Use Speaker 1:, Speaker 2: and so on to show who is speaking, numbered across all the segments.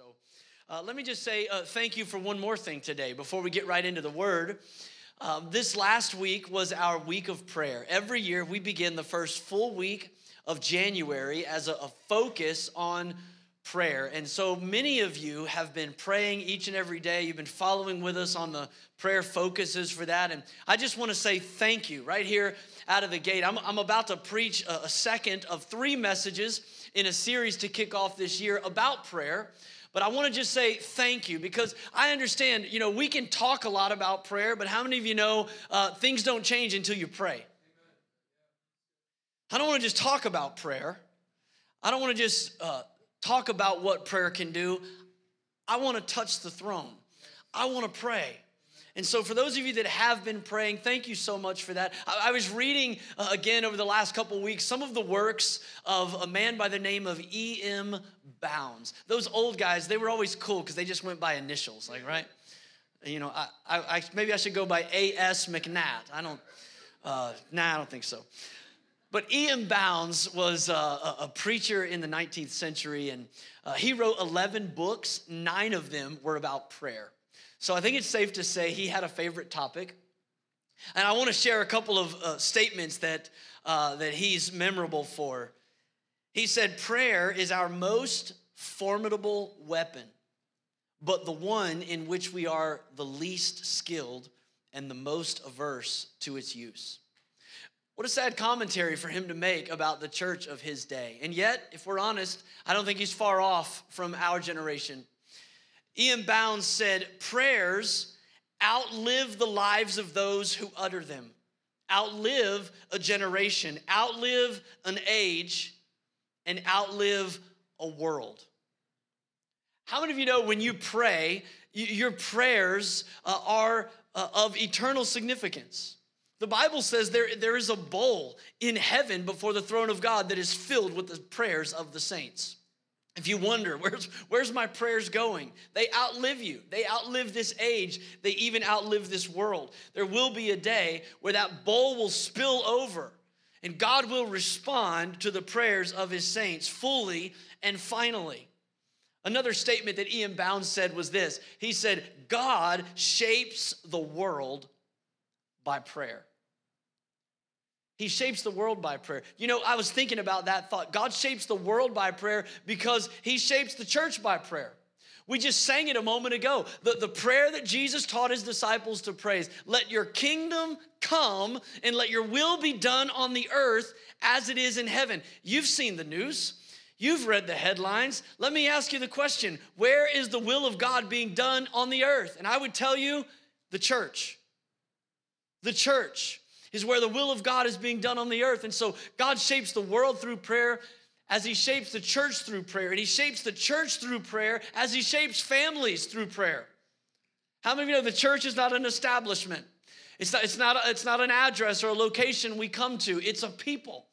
Speaker 1: So uh, let me just say uh, thank you for one more thing today before we get right into the word. Um, this last week was our week of prayer. Every year we begin the first full week of January as a, a focus on prayer. And so many of you have been praying each and every day. You've been following with us on the prayer focuses for that. And I just want to say thank you right here out of the gate. I'm, I'm about to preach a, a second of three messages in a series to kick off this year about prayer. But I want to just say thank you because I understand, you know, we can talk a lot about prayer, but how many of you know uh, things don't change until you pray? I don't want to just talk about prayer. I don't want to just uh, talk about what prayer can do. I want to touch the throne. I want to pray. And so, for those of you that have been praying, thank you so much for that. I, I was reading uh, again over the last couple weeks some of the works of a man by the name of E.M. Bounds. Those old guys, they were always cool because they just went by initials, like, right? You know, I, I, maybe I should go by A.S. McNatt. I don't, uh, nah, I don't think so. But E.M. Bounds was uh, a, a, preacher in the 19th century, and uh, he wrote 11 books. Nine of them were about prayer. So I think it's safe to say he had a favorite topic. And I want to share a couple of uh, statements that, uh, that he's memorable for. He said, Prayer is our most formidable weapon, but the one in which we are the least skilled and the most averse to its use. What a sad commentary for him to make about the church of his day. And yet, if we're honest, I don't think he's far off from our generation. E.M. Bounds said, Prayers outlive the lives of those who utter them, outlive a generation, outlive an age, and outlive a world. How many of you know when you pray, your prayers uh, are uh, of eternal significance? The Bible says there, there is a bowl in heaven before the throne of God that is filled with the prayers of the saints. If you wonder, where's, where's my prayers going? They outlive you. They outlive this age. They even outlive this world. There will be a day where that bowl will spill over and God will respond to the prayers of his saints fully and finally. Another statement that E.M. Bounds said was this He said, God shapes the world by prayer. He shapes the world by prayer. You know, I was thinking about that thought. God shapes the world by prayer because He shapes the church by prayer. We just sang it a moment ago. The, the prayer that Jesus taught his disciples to praise let your kingdom come and let your will be done on the earth as it is in heaven. You've seen the news, you've read the headlines. Let me ask you the question where is the will of God being done on the earth? And I would tell you, the church. The church is where the will of God is being done on the earth. And so God shapes the world through prayer as He shapes the church through prayer. And He shapes the church through prayer as He shapes families through prayer. How many of you know the church is not an establishment? It's not, it's, not it's not an address or a location we come to, it's a people.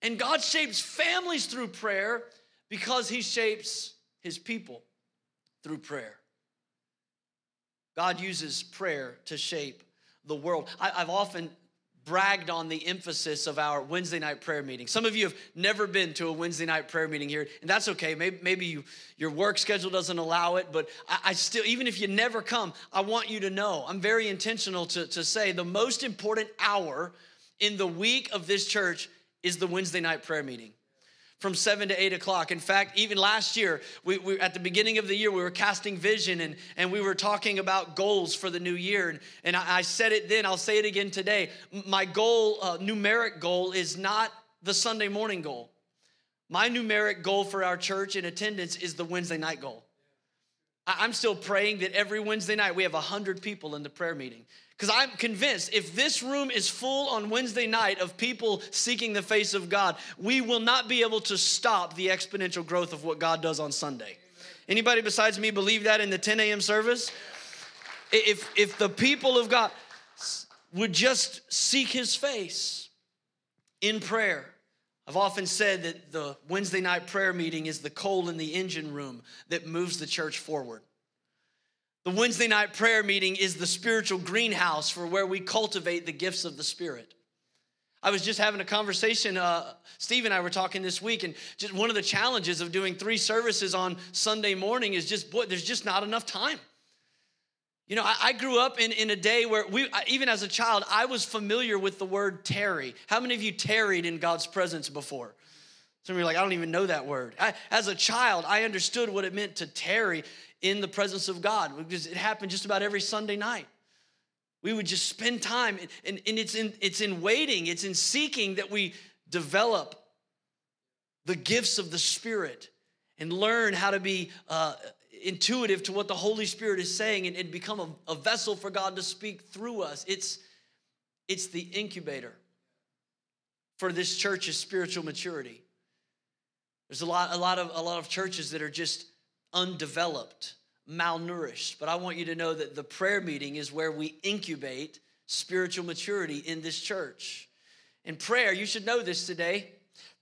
Speaker 1: And God shapes families through prayer because He shapes His people through prayer. God uses prayer to shape the world. I, have often bragged on the emphasis of our Wednesday night prayer meeting. Some of you have never been to a Wednesday night prayer meeting here, and that's okay. Maybe, maybe you, your work schedule doesn't allow it, but I, I, still, even if you never come, I want you to know I'm very intentional to, to say the most important hour in the week of this church is the Wednesday night prayer meeting from seven to eight o'clock. In fact, even last year, we, we, at the beginning of the year, we were casting vision and, and we were talking about goals for the new year. And, and I, I said it then, I'll say it again today. My goal, uh, numeric goal, is not the Sunday morning goal. My numeric goal for our church in attendance is the Wednesday night goal. I'm still praying that every Wednesday night we have 100 people in the prayer meeting. Because I'm convinced if this room is full on Wednesday night of people seeking the face of God, we will not be able to stop the exponential growth of what God does on Sunday. Anybody besides me believe that in the 10 a.m. service? If, if the people of God would just seek his face in prayer, I've often said that the Wednesday night prayer meeting is the coal in the engine room that moves the church forward. The Wednesday night prayer meeting is the spiritual greenhouse for where we cultivate the gifts of the Spirit. I was just having a conversation. Uh, Steve and I were talking this week, and just one of the challenges of doing three services on Sunday morning is just, boy, there's just not enough time. You know, I, I grew up in, in a day where we, even as a child, I was familiar with the word tarry. How many of you tarried in God's presence before? Some of you are like, I don't even know that word. I, as a child, I understood what it meant to tarry in the presence of God because it happened just about every Sunday night. We would just spend time, and, and it's, in, it's in waiting, it's in seeking that we develop the gifts of the Spirit and learn how to be uh, intuitive to what the Holy Spirit is saying and, and become a, a vessel for God to speak through us. It's, it's the incubator for this church's spiritual maturity. There's a lot, a lot of a lot of churches that are just undeveloped malnourished. But I want you to know that the prayer meeting is where we incubate spiritual maturity in this church. In prayer, you should know this today.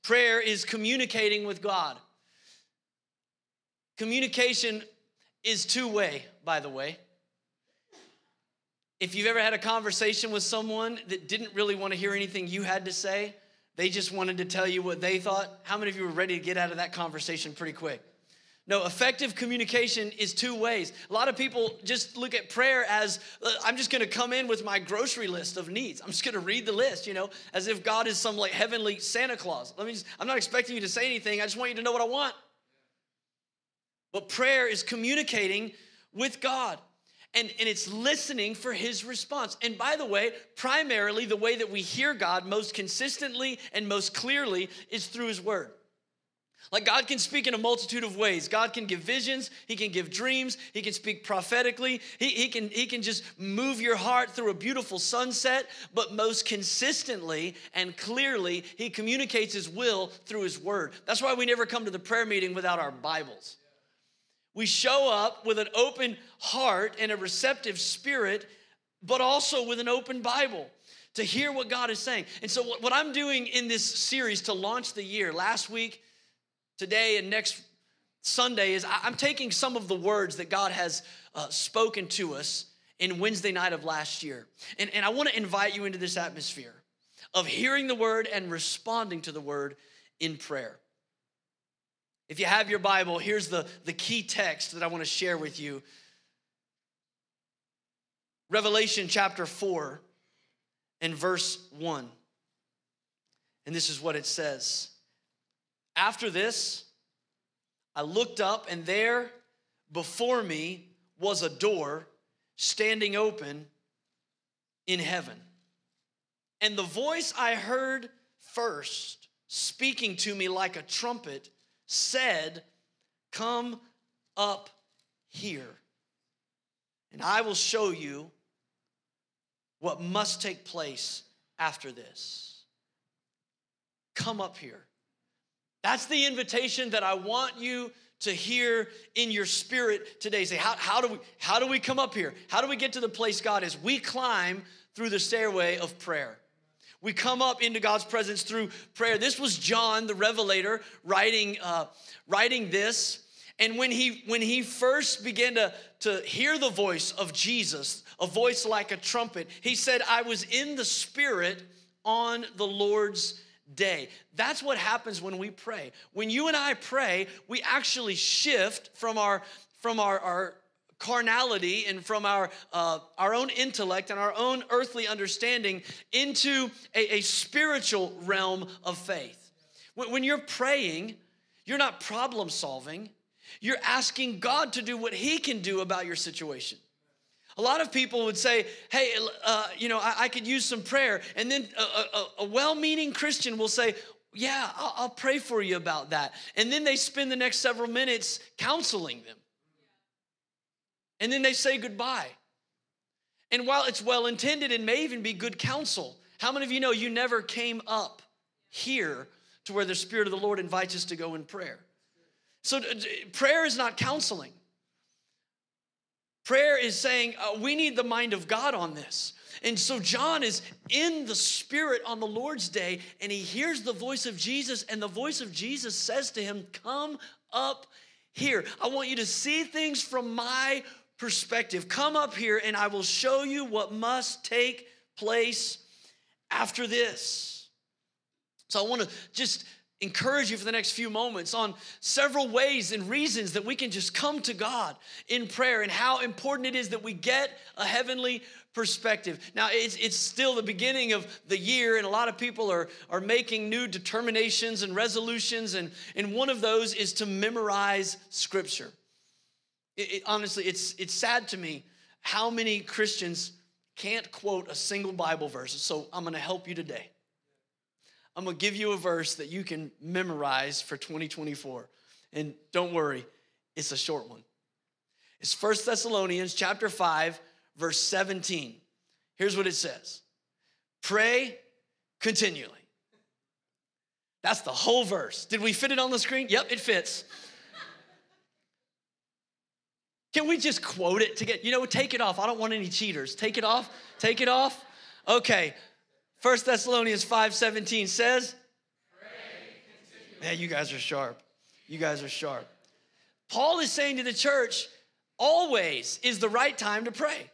Speaker 1: Prayer is communicating with God. Communication is two way, by the way. If you've ever had a conversation with someone that didn't really want to hear anything you had to say, they just wanted to tell you what they thought, how many of you were ready to get out of that conversation pretty quick? No, effective communication is two ways. A lot of people just look at prayer as uh, I'm just going to come in with my grocery list of needs. I'm just going to read the list, you know, as if God is some like heavenly Santa Claus. Let me just, I'm not expecting you to say anything. I just want you to know what I want. But prayer is communicating with God. And, and it's listening for his response. And by the way, primarily the way that we hear God most consistently and most clearly is through his word. Like God can speak in a multitude of ways. God can give visions, He can give dreams, He can speak prophetically, He, he, can, he can just move your heart through a beautiful sunset, but most consistently and clearly, He communicates His will through His word. That's why we never come to the prayer meeting without our Bibles. We show up with an open heart and a receptive spirit, but also with an open Bible to hear what God is saying. And so, what I'm doing in this series to launch the year, last week, today and next Sunday is I'm taking some of the words that God has uh, spoken to us in Wednesday night of last year. And, and I want to invite you into this atmosphere of hearing the word and responding to the word in prayer. If you have your Bible, here's the, the key text that I want to share with you Revelation chapter 4 and verse 1. And this is what it says after this, I looked up, and there before me was a door standing open in heaven. And the voice I heard first, speaking to me like a trumpet, said, Come up here, and I will show you what must take place after this. Come up here. That's the invitation that I want you to hear in your spirit today. Say, how, how, do we, how do we come up here? How do we get to the place God is? We climb through the stairway of prayer. We come up into God's presence through prayer. This was John, the Revelator, writing, uh, writing this. And when he, when he first began to, to hear the voice of Jesus, a voice like a trumpet, he said, I was in the Spirit on the Lord's day. That's what happens when we pray. When you and I pray, we actually shift from our from our, our carnality and from our uh, our own intellect and our own earthly understanding into a, a spiritual realm of faith. When, when you're praying, you're not problem solving. You're asking God to do what He can do about your situation. A lot of people would say, hey, uh, you know, I, I, could use some prayer. And then a, a, a well meaning Christian will say, yeah, I'll, I'll pray for you about that. And then they spend the next several minutes counseling them. And then they say goodbye. And while it's well intended and may even be good counsel, how many of you know you never came up here to where the Spirit of the Lord invites us to go in prayer? So prayer is not counseling. Prayer is saying, uh, we need the mind of God on this. And so John is in the Spirit on the Lord's day, and he hears the voice of Jesus, and the voice of Jesus says to him, Come up here. I want you to see things from my perspective. Come up here, and I will show you what must take place after this. So I want to just encourage you for the next few moments on several ways and reasons that we can just come to God in prayer and how important it is that we get a heavenly perspective. Now, it's, it's still the beginning of the year, and a lot of people are, are making new determinations and resolutions, and, and one of those is to memorize Scripture. It, it, honestly, it's, it's sad to me how many Christians can't quote a single Bible verse. So I'm going to help you today. I'm going to give you a verse that you can memorize for 2024. And don't worry, it's a short one. It's First Thessalonians chapter 5 verse 17. Here's what it says. Pray continually. That's the whole verse. Did we fit it on the screen? Yep, it fits. Can we just quote it to get, you know, take it off. I don't want any cheaters. Take it off. Take it off. Okay, First Thessalonians 5:17 says, Man, you guys are sharp. You guys are sharp. Paul is saying to the church, always is the right time to pray.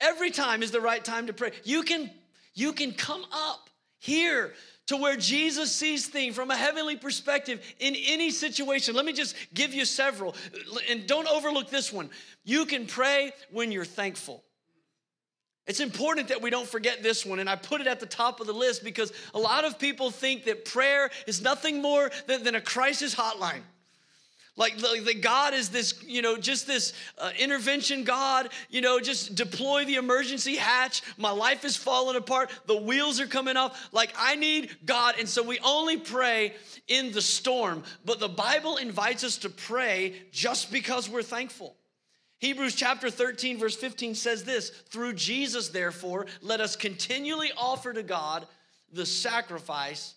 Speaker 1: Every time is the right time to pray. You can you can come up here to where Jesus sees things from a heavenly perspective in any situation. Let me just give you several. And don't overlook this one. You can pray when you're thankful. It's important that we don't forget this one, and I put it at the top of the list because a lot of people think that prayer is nothing more than, than a crisis hotline. Like, like that God is this, you know, just this uh, intervention God, you know, just deploy the emergency hatch. My life is falling apart. The wheels are coming off. Like, I need God. And so we only pray in the storm. But the Bible invites us to pray just because we're thankful. Hebrews chapter 13, verse 15 says this Through Jesus, therefore, let us continually offer to God the sacrifice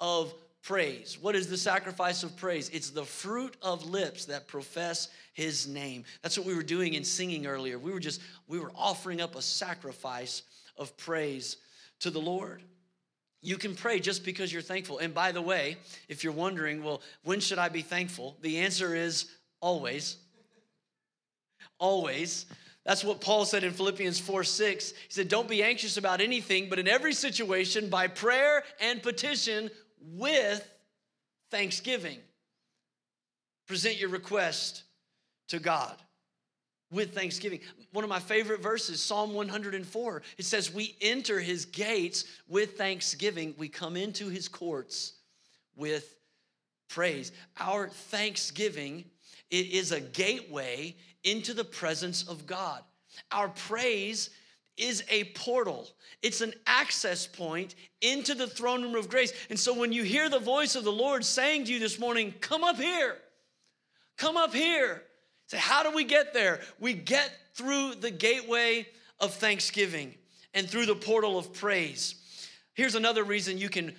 Speaker 1: of praise. What is the sacrifice of praise? It's the fruit of lips that profess his name. That's what we were doing in singing earlier. We were just, we were offering up a sacrifice of praise to the Lord. You can pray just because you're thankful. And by the way, if you're wondering, well, when should I be thankful? The answer is always always. That's what Paul said in Philippians 4 6. He said, Don't be anxious about anything, but in every situation, by prayer and petition with thanksgiving, present your request to God with thanksgiving. One of my favorite verses, Psalm 104, it says, We enter his gates with thanksgiving, we come into his courts with praise. Our thanksgiving it is a gateway into the presence of God. Our praise is a portal. It's an access point into the throne room of grace. And so when you hear the voice of the Lord saying to you this morning, come up here, come up here. Say, how do we get there? We get through the gateway of thanksgiving and through the portal of praise. Here's another reason you can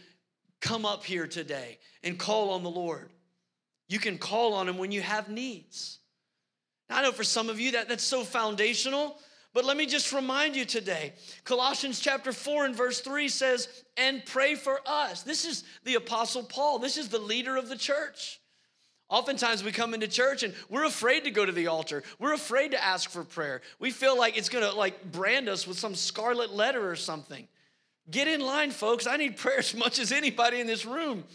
Speaker 1: come up here today and call on the Lord. You can call on him when you have needs. I know for some of you that that's so foundational, but let me just remind you today. Colossians chapter 4 and verse 3 says, "And pray for us." This is the apostle Paul. This is the leader of the church. Oftentimes we come into church and we're afraid to go to the altar. We're afraid to ask for prayer. We feel like it's to like brand us with some scarlet letter or something. Get in line, folks. I need prayer as much as anybody in this room.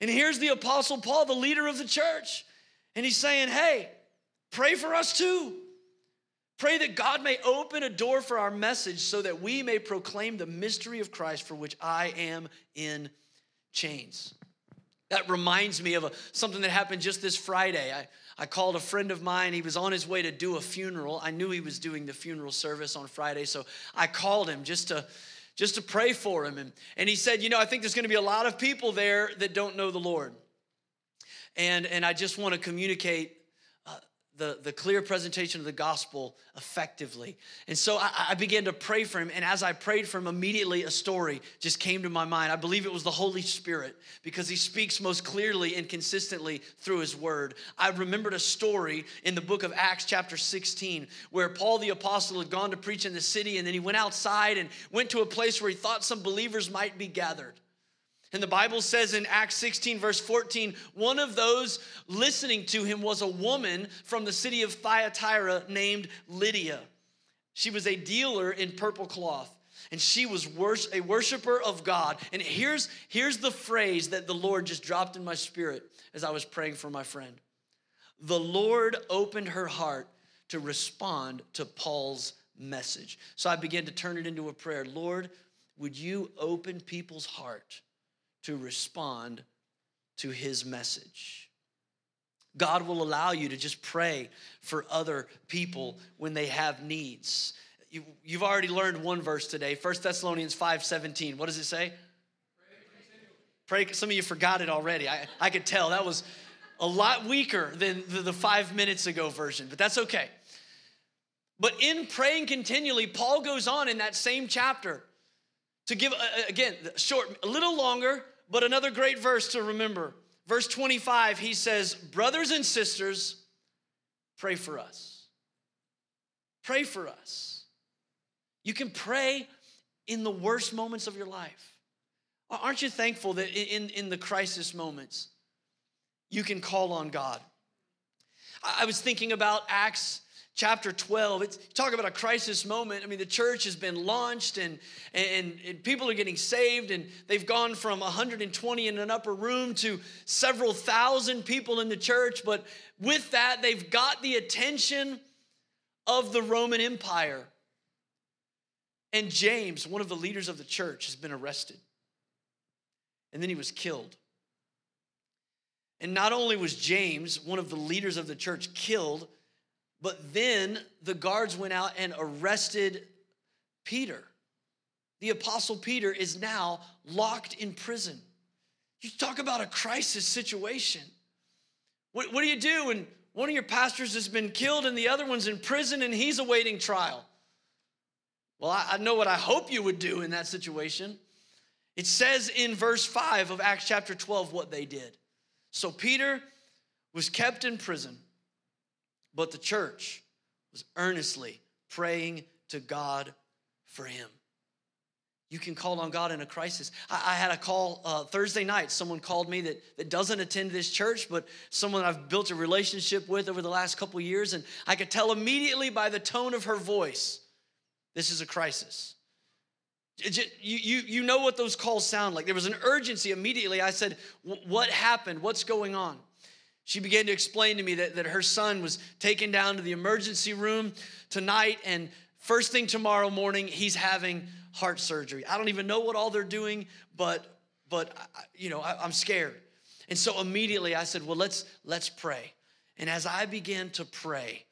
Speaker 1: And here's the apostle Paul, the leader of the church. And he's saying, "Hey, Pray for us too. Pray that God may open a door for our message so that we may proclaim the mystery of Christ for which I am in chains. That reminds me of a, something that happened just this Friday. I, I called a friend of mine. He was on his way to do a funeral. I knew he was doing the funeral service on Friday, so I called him just to just to pray for him. And, and he said, You know, I think there's going to be a lot of people there that don't know the Lord. And, and I just want to communicate the, the clear presentation of the gospel effectively. And so I, I, began to pray for him. And as I prayed for him, immediately a story just came to my mind. I believe it was the Holy Spirit because he speaks most clearly and consistently through his word. I remembered a story in the book of Acts, chapter 16, where Paul the apostle had gone to preach in the city and then he went outside and went to a place where he thought some believers might be gathered. And the Bible says in Acts 16, verse 14, one of those listening to him was a woman from the city of Thyatira named Lydia. She was a dealer in purple cloth. and she was a worshiper of God. And here's, here's the phrase that the Lord just dropped in my spirit as I was praying for my friend. The Lord opened her heart to respond to Paul's message. So I began to turn it into a prayer. Lord, would you open people's heart to respond to his message? God will allow you to just pray for other people when they have needs. You, have already learned one verse today, 1 Thessalonians 5 17. What does it say? Pray, some of you forgot it already. I, I could tell that was a lot weaker than the, the five minutes ago version, but that's okay. But in praying continually, Paul goes on in that same chapter to give, uh, uh, again, short, a little longer, but another great verse to remember. Verse 25, he says, Brothers and sisters, pray for us. Pray for us. You can pray in the worst moments of your life. Aren't you thankful that in, in the crisis moments, you can call on God? I was thinking about Acts chapter 12 it's talk about a crisis moment. I mean the church has been launched and, and, and people are getting saved and they've gone from 120 in an upper room to several thousand people in the church but with that they've got the attention of the roman empire. And james one of the leaders of the church has been arrested. And then he was killed. And not only was james one of the leaders of the church killed but then the guards went out and arrested Peter. The apostle Peter is now locked in prison. You talk about a crisis situation. What, what do you do when one of your pastors has been killed and the other one's in prison and he's awaiting trial? Well, I, I know what I hope you would do in that situation. It says in verse 5 of Acts chapter 12 what they did. So Peter was kept in prison but the church was earnestly praying to God for him. You can call on God in a crisis. I, I had a call uh, Thursday night. Someone called me that, that doesn't attend this church, but someone I've built a relationship with over the last couple years. And I could tell immediately by the tone of her voice this is a crisis. You, you, you know what those calls sound like. There was an urgency immediately. I said, What happened? What's going on? She began to explain to me that, that her son was taken down to the emergency room tonight, and first thing tomorrow morning, he's having heart surgery. I don't even know what all they're doing, but but you know, I, I'm scared. And so immediately I said, "Well, let's let's pray." And as I began to pray,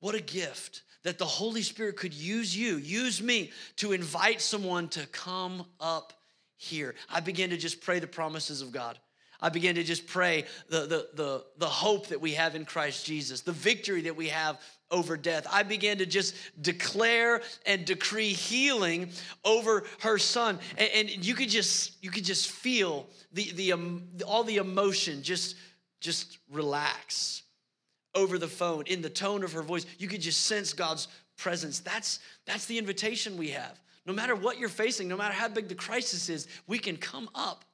Speaker 1: what a gift that the Holy Spirit could use you, use me to invite someone to come up here. I began to just pray the promises of God. I began to just pray the, the, the, the hope that we have in Christ Jesus, the victory that we have over death. I began to just declare and decree healing over her son. And, and you could just you could just feel the, the um, all the emotion just just relax over the phone in the tone of her voice. You could just sense God's presence. That's that's the invitation we have. No matter what you're facing, no matter how big the crisis is, we can come up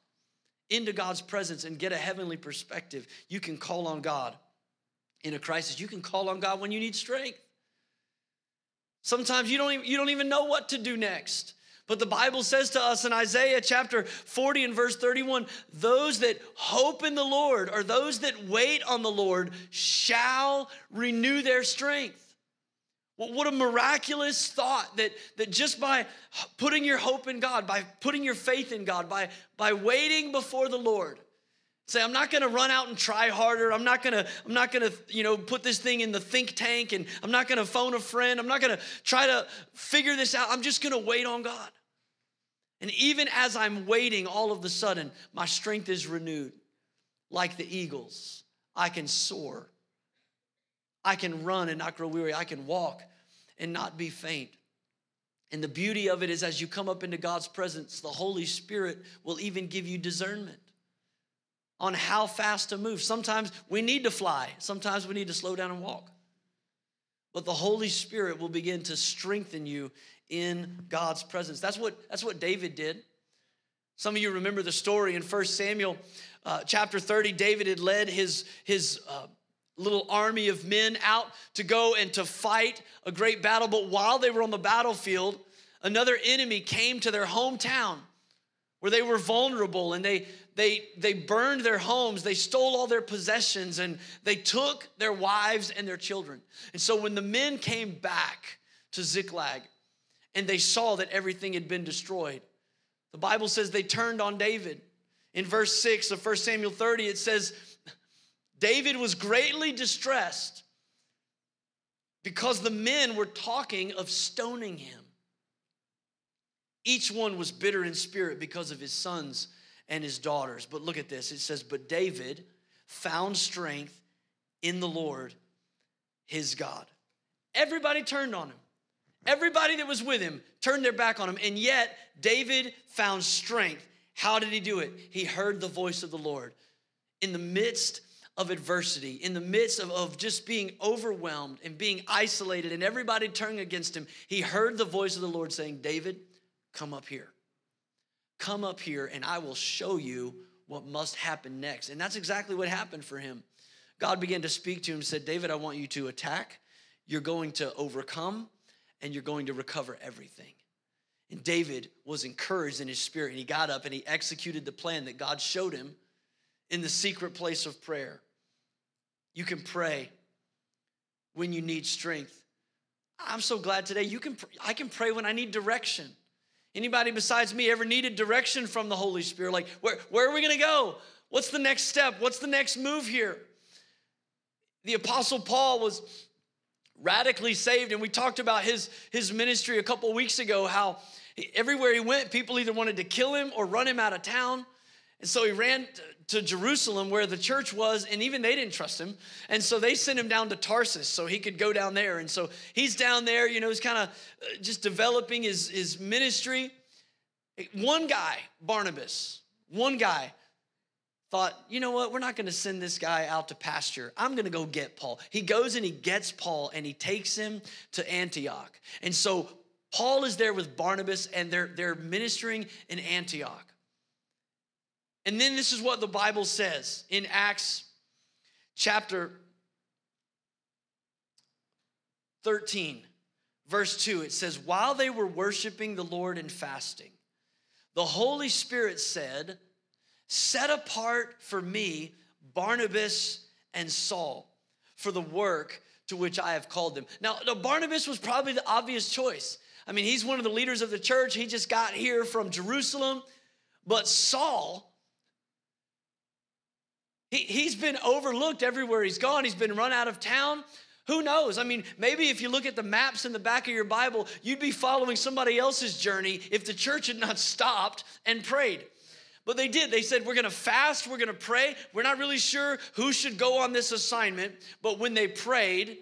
Speaker 1: into God's presence and get a heavenly perspective, you can call on God in a crisis. You can call on God when you need strength. Sometimes you don't even, you don't even know what to do next. But the Bible says to us in Isaiah chapter 40 and verse 31 those that hope in the Lord or those that wait on the Lord shall renew their strength. What a miraculous thought that, that just by putting your hope in God, by putting your faith in God, by, by waiting before the Lord, say, I'm not gonna run out and try harder. I'm not gonna, I'm not gonna, you know, put this thing in the think tank and I'm not gonna phone a friend. I'm not gonna try to figure this out. I'm just gonna wait on God. And even as I'm waiting, all of a sudden, my strength is renewed. Like the eagles, I can soar. I can run and not grow weary. I can walk and not be faint. And the beauty of it is, as you come up into God's presence, the Holy Spirit will even give you discernment on how fast to move. Sometimes we need to fly, sometimes we need to slow down and walk. But the Holy Spirit will begin to strengthen you in God's presence. That's what, that's what David did. Some of you remember the story in 1 Samuel uh, chapter 30. David had led his, his uh, little army of men out to go and to fight a great battle. But while they were on the battlefield, another enemy came to their hometown where they were vulnerable and they they they burned their homes. They stole all their possessions and they took their wives and their children. And so when the men came back to ziklag and they saw that everything had been destroyed the bible says they turned on david. In verse 6 of 1 samuel 30 it says david was greatly distressed because the men were talking of stoning him each one was bitter in spirit because of his sons and his daughters. But look at this it says, But David found strength in the Lord his God. Everybody turned on him. Everybody that was with him turned their back on him. And yet, David found strength. How did he do it? He heard the voice of the Lord. In the midst of adversity, in the midst of, of just being overwhelmed and being isolated and everybody turning against him, he heard the voice of the Lord saying, David, Come up here. Come up here, and I will show you what must happen next. And that's exactly what happened for him. God began to speak to him said, David, I want you to attack. You're going to overcome, and you're going to recover everything. And David was encouraged in his spirit, and he got up and he executed the plan that God showed him in the secret place of prayer. You can pray when you need strength. I'm so glad today you can I can pray when I need direction. Anybody besides me ever needed direction from the Holy Spirit? Like, where, where are we gonna go? What's the next step? What's the next move here? The Apostle Paul was radically saved, and we talked about his, his ministry a couple weeks ago, how everywhere he went, people either wanted to kill him or run him out of town. And so he ran to Jerusalem where the church was, and even they didn't trust him. And so they sent him down to Tarsus so he could go down there. And so he's down there, you know, he's kind of uh, just developing his, his ministry. One guy, Barnabas, one guy thought, you know what, we're not going to send this guy out to pasture. I'm going to go get Paul. He goes and he gets Paul and he takes him to Antioch. And so Paul is there with Barnabas and they're, they're ministering in Antioch. And then this is what the Bible says in Acts chapter 13, verse 2. It says, While they were worshiping the Lord and fasting, the Holy Spirit said, Set apart for me Barnabas and Saul for the work to which I have called them. Now, Barnabas was probably the obvious choice. I mean, he's one of the leaders of the church. He just got here from Jerusalem. But Saul, he, he's been overlooked everywhere he's gone. He's been run out of town. Who knows? I mean, maybe if you look at the maps in the back of your Bible, you'd be following somebody else's journey if the church had not stopped and prayed. But they did. They said, We're gonna fast, we're gonna pray. We're not really sure who should go on this assignment. But when they prayed,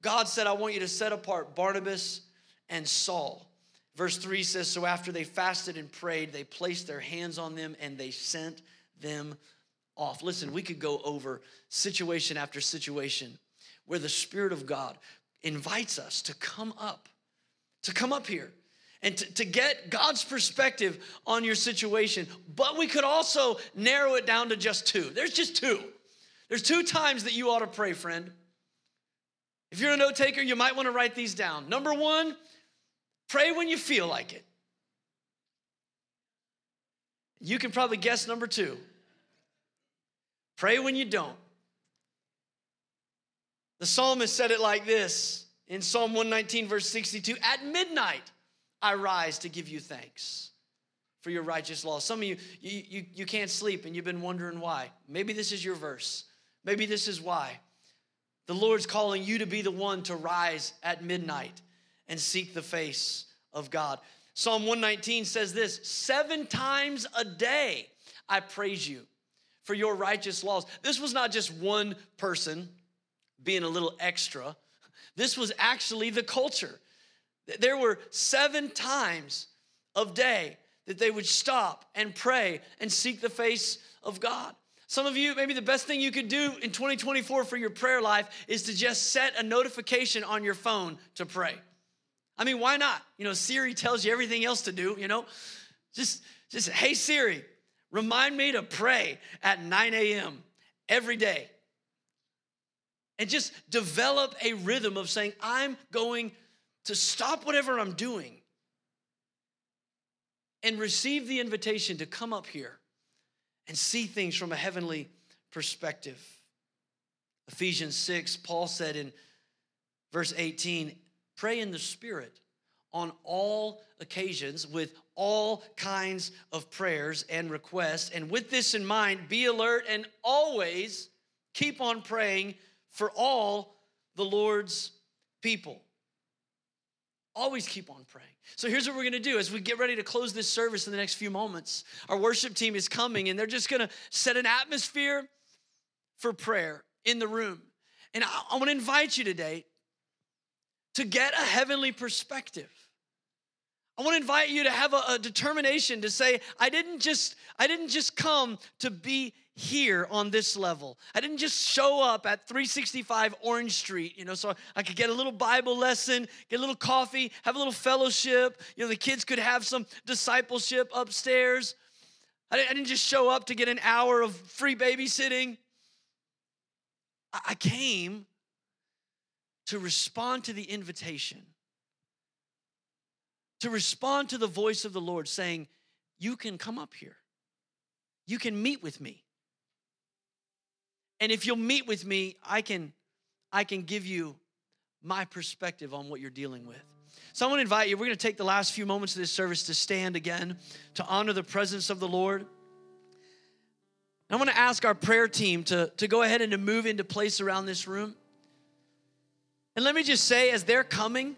Speaker 1: God said, I want you to set apart Barnabas and Saul. Verse 3 says, So after they fasted and prayed, they placed their hands on them and they sent them off. Listen, we could go over situation after situation where the Spirit of God invites us to come up, to come up here and to, to get God's perspective on your situation. But we could also narrow it down to just two. There's just two. There's two times that you ought to pray, friend. If you're a note taker, you might want to write these down. Number one, pray when you feel like it. You can probably guess number two. Pray when you don't. The psalmist said it like this in Psalm 119, verse 62 At midnight I rise to give you thanks for your righteous law. Some of you, you, you, you can't sleep and you've been wondering why. Maybe this is your verse. Maybe this is why. The Lord's calling you to be the one to rise at midnight and seek the face of God. Psalm 119 says this Seven times a day I praise you for your righteous laws. This was not just one person being a little extra, this was actually the culture. There were seven times of day that they would stop and pray and seek the face of God. Some of you, maybe the best thing you could do in 2024 for your prayer life is to just set a notification on your phone to pray. I mean, why not? You know, Siri tells you everything else to do, you know? Just, just, hey Siri, Remind me to pray at 9 a.m. every day. And just develop a rhythm of saying, I'm going to stop whatever I'm doing and receive the invitation to come up here and see things from a heavenly perspective. Ephesians 6, Paul said in verse 18, pray in the Spirit on all occasions with all kinds of prayers and requests. And with this in mind, be alert and always keep on praying for all the Lord's people. Always keep on praying. So here's what we're gonna do as we get ready to close this service in the next few moments. Our worship team is coming and they're just gonna set an atmosphere for prayer in the room. And I, I wanna invite you today to get a heavenly perspective. I want to invite you to have a, a, determination to say, I didn't just, I didn't just come to be here on this level. I didn't just show up at 365 Orange Street, you know, so I could get a little Bible lesson, get a little coffee, have a little fellowship. You know, the kids could have some discipleship upstairs. I didn't just show up to get an hour of free babysitting. I came to respond to the invitation to respond to the voice of the Lord saying, You can come up here. You can meet with me. And if you'll meet with me, I can I can give you my perspective on what you're dealing with. So I want to invite you, we're going to take the last few moments of this service to stand again to honor the presence of the Lord. I want to ask our prayer team to, to go ahead and to move into place around this room. And let me just say, as they're coming,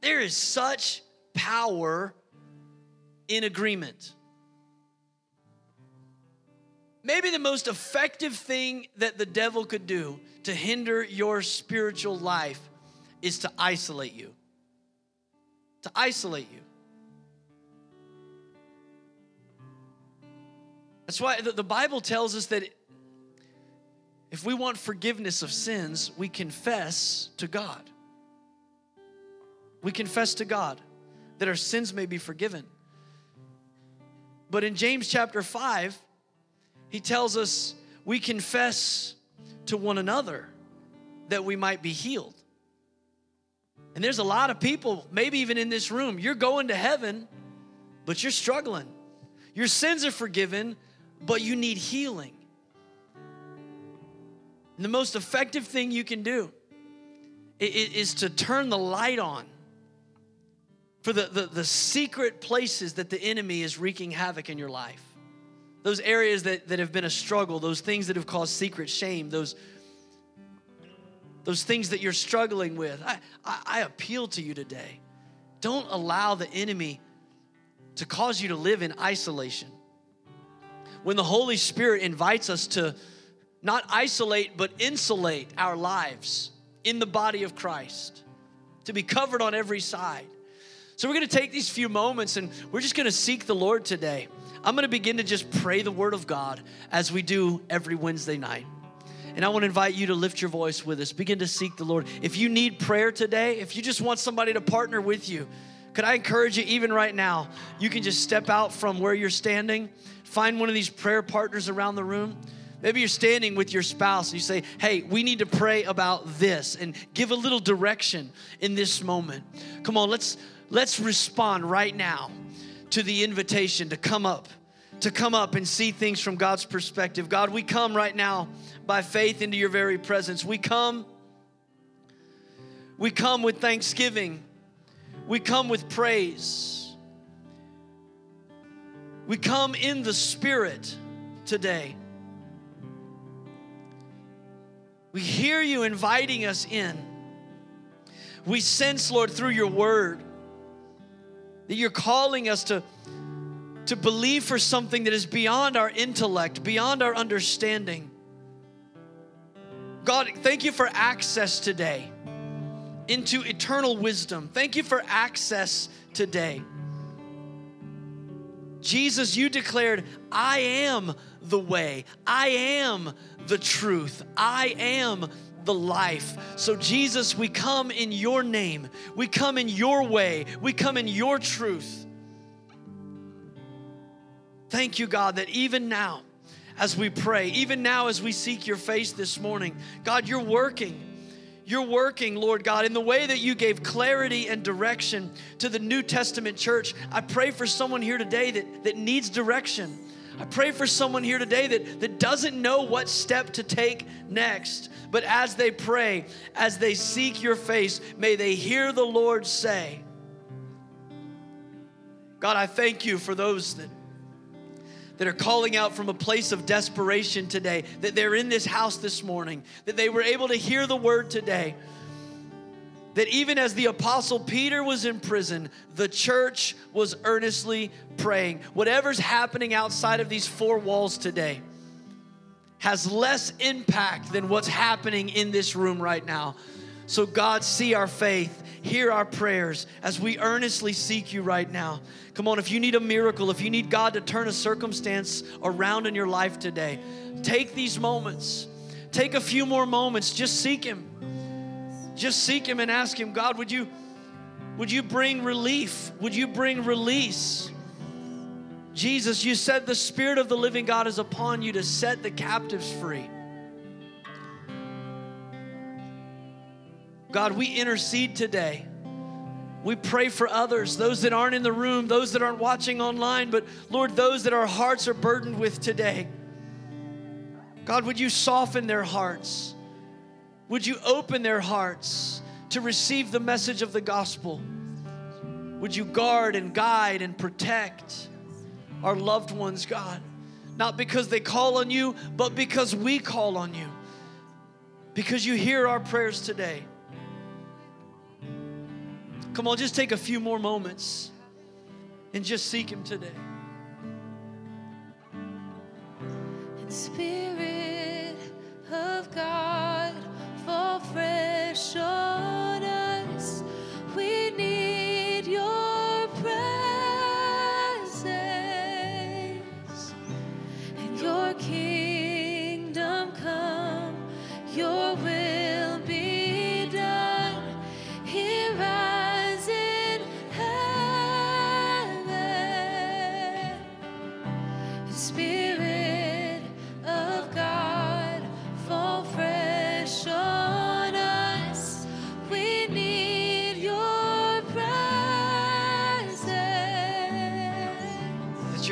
Speaker 1: there is such power in agreement. Maybe the most effective thing that the devil could do to hinder your spiritual life is to isolate you. To isolate you. That's why the Bible tells us that if we want forgiveness of sins, we confess to God. We confess to God that our sins may be forgiven. But in James chapter 5, he tells us we confess to one another that we might be healed. And there's a lot of people, maybe even in this room, you're going to heaven, but you're struggling. Your sins are forgiven, but you need healing. And the most effective thing you can do is to turn the light on for the, the, the secret places that the enemy is wreaking havoc in your life. Those areas that, that have been a struggle, those things that have caused secret shame, those, those things that you're struggling with. I, I, I appeal to you today. Don't allow the enemy to cause you to live in isolation. When the Holy Spirit invites us to not isolate, but insulate our lives in the body of Christ, to be covered on every side so we're going to take these few moments and we're just going to seek the Lord today. I'm going to begin to just pray the word of God as we do every Wednesday night. And I want to invite you to lift your voice with us. Begin to seek the Lord. If you need prayer today, if you just want somebody to partner with you, could I encourage you, even right now, you can just step out from where you're standing, find one of these prayer partners around the room. Maybe you're standing with your spouse and you say, Hey, we need to pray about this and give a little direction in this moment. Come on, let's let's respond right now to the invitation to come up, to come up and see things from God's perspective. God, we come right now by faith into your very presence. We come we come with thanksgiving. We come with praise. We come in the spirit today. We hear you inviting us in. We sense, Lord, through your word that you're calling us to, to believe for something that is beyond our intellect, beyond our understanding. God, thank you for access today into eternal wisdom. Thank you for access today. Jesus, you declared, I am the way, I am the truth, I am the life. So, Jesus, we come in your name. We come in your way. We come in your truth. Thank you, God, that even now, as we pray, even now as we seek your face this morning, God, you're working. you're working, Lord God, in the way that you gave clarity and direction to the New Testament church. I pray for someone here today that, that needs direction. I pray for someone here today that, that doesn't know what step to take next. But as they pray, as they seek your face, may they hear the Lord say, God, I thank you for those that that are calling out from a place of desperation today, that they're in this house this morning, that they were able to hear the word today. That even as the apostle Peter was in prison, the church was earnestly praying. Whatever's happening outside of these four walls today has less impact than what's happening in this room right now. So, God, see our faith, hear our prayers as we earnestly seek you right now. Come on, if you need a miracle, if you need God to turn a circumstance around in your life today, take these moments. Take a few more moments. Just seek Him. Just seek Him and ask Him, God, would you, would you bring relief? Would you bring release? Jesus, you said the Spirit of the living God is upon you to set the captives free. God, we intercede today we pray for others, those that aren't in the room, those that aren't watching online, but Lord, those that our hearts are burdened with today. God, would you soften their hearts? Would you open their hearts to receive the message of the gospel? Would you guard and guide and protect our loved ones, God? Not because they call on you, but because we call on you. Because you hear our prayers today. Come on, just take a few more moments and just seek Him today.
Speaker 2: Spirit of God, fall fresh on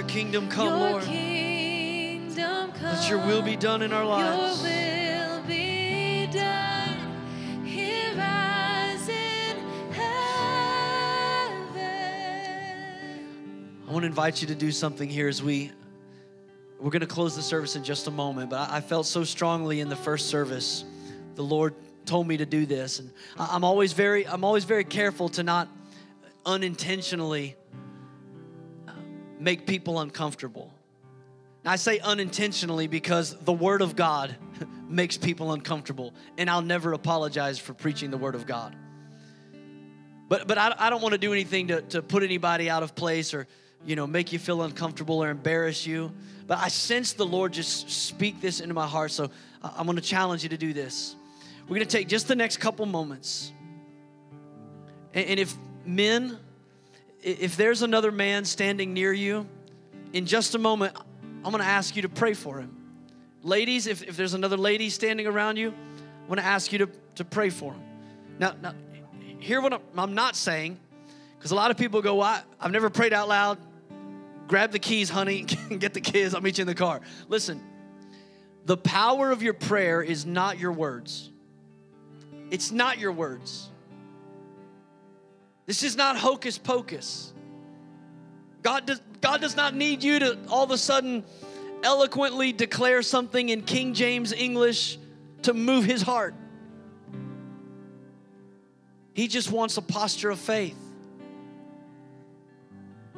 Speaker 2: kingdom come, your
Speaker 1: Lord.
Speaker 2: kingdom come.
Speaker 1: Let your will be done in our lives.
Speaker 2: Your will be done here as in heaven.
Speaker 1: I want to invite you to do something here as we we're going to close the service in just a moment, but I felt so strongly in the first service. The Lord told me to do this, and I'm always very I'm always very careful to not unintentionally make people uncomfortable. Now, I say unintentionally because the Word of God makes people uncomfortable, and I'll never apologize for preaching the Word of God. But but I, I don't want to do anything to, to put anybody out of place or you know make you feel uncomfortable or embarrass you. But I sense the Lord just speak this into my heart. So I'm going to challenge you to do this. We're going to take just the next couple moments. And, and if men, if there's another man standing near you, in just a moment, I'm to ask you to pray for him. Ladies, if, if there's another lady standing around you, I'm to ask you to, to pray for him. Now, now hear what I'm, not saying, because a lot of people go, well, I've never prayed out loud. Grab the keys, honey, get the kids, I'll meet you in the car. Listen, the power of your prayer is not your words. It's not your words. This is not hocus pocus. God does, God does not need you to all of a sudden eloquently declare something in King James English to move his heart. He just wants a posture of faith.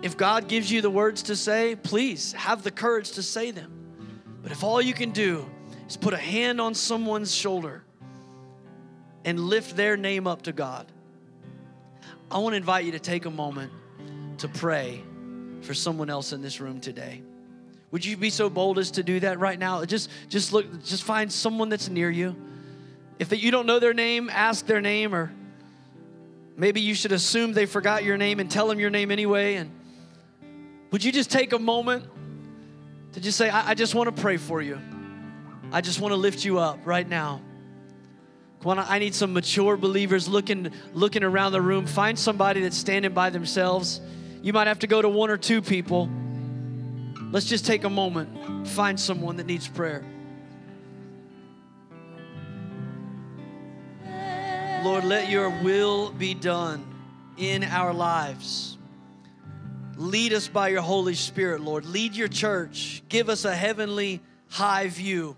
Speaker 1: If God gives you the words to say, please have the courage to say them. But if all you can do is put a hand on someone's shoulder and lift their name up to God, I want to invite you to take a moment to pray for someone else in this room today. Would you be so bold as to do that right now? Just just look just find someone that's near you. If you don't know their name, ask their name or maybe you should assume they forgot your name and tell them your name anyway and would you just take a moment to just say I, I just want to pray for you. I just want to lift you up right now. I need some mature believers looking looking around the room. Find somebody that's standing by themselves. You might have to go to one or two people. Let's just take a moment. Find someone that needs prayer. Lord, let your will be done in our lives. Lead us by your Holy Spirit, Lord. Lead your church. Give us a heavenly high view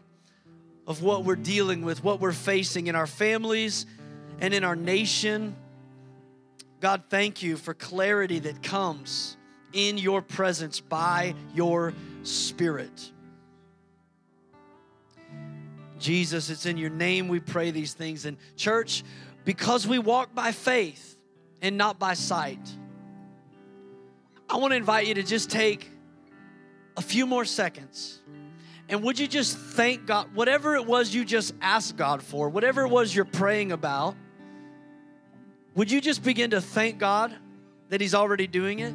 Speaker 1: of what we're dealing with, what we're facing in our families and in our nation. God, thank you for clarity that comes in your presence by your Spirit. Jesus, it's in your name we pray these things. And, church, because we walk by faith and not by sight, I want to invite you to just take a few more seconds. And would you just thank God, whatever it was you just asked God for, whatever it was you're praying about, would you just begin to thank God that He's already doing it?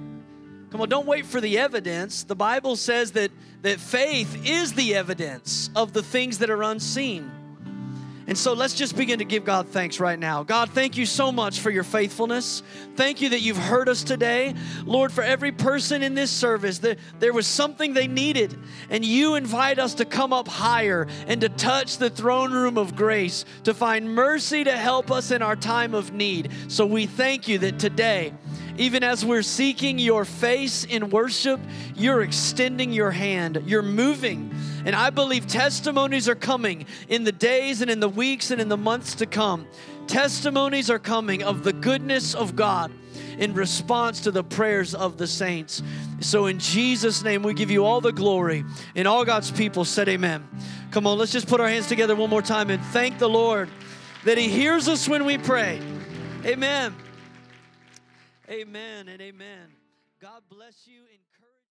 Speaker 1: Come on, don't wait for the evidence. The Bible says that, that faith is the evidence of the things that are unseen. And so let's just begin to give God thanks right now. God, thank you so much for your faithfulness. Thank you that you've heard us today. Lord, for every person in this service, that there was something they needed, and you invite us to come up higher and to touch the throne room of grace, to find mercy to help us in our time of need. So we thank you that today, even as we're seeking your face in worship, you're extending your hand, you're moving. And I believe testimonies are coming in the days and in the weeks and in the months to come. Testimonies are coming of the goodness of God in response to the prayers of the saints. So, in Jesus' name, we give you all the glory. And all God's people said, Amen. Come on, let's just put our hands together one more time and thank the Lord that He hears us when we pray. Amen. Amen and amen. God bless you.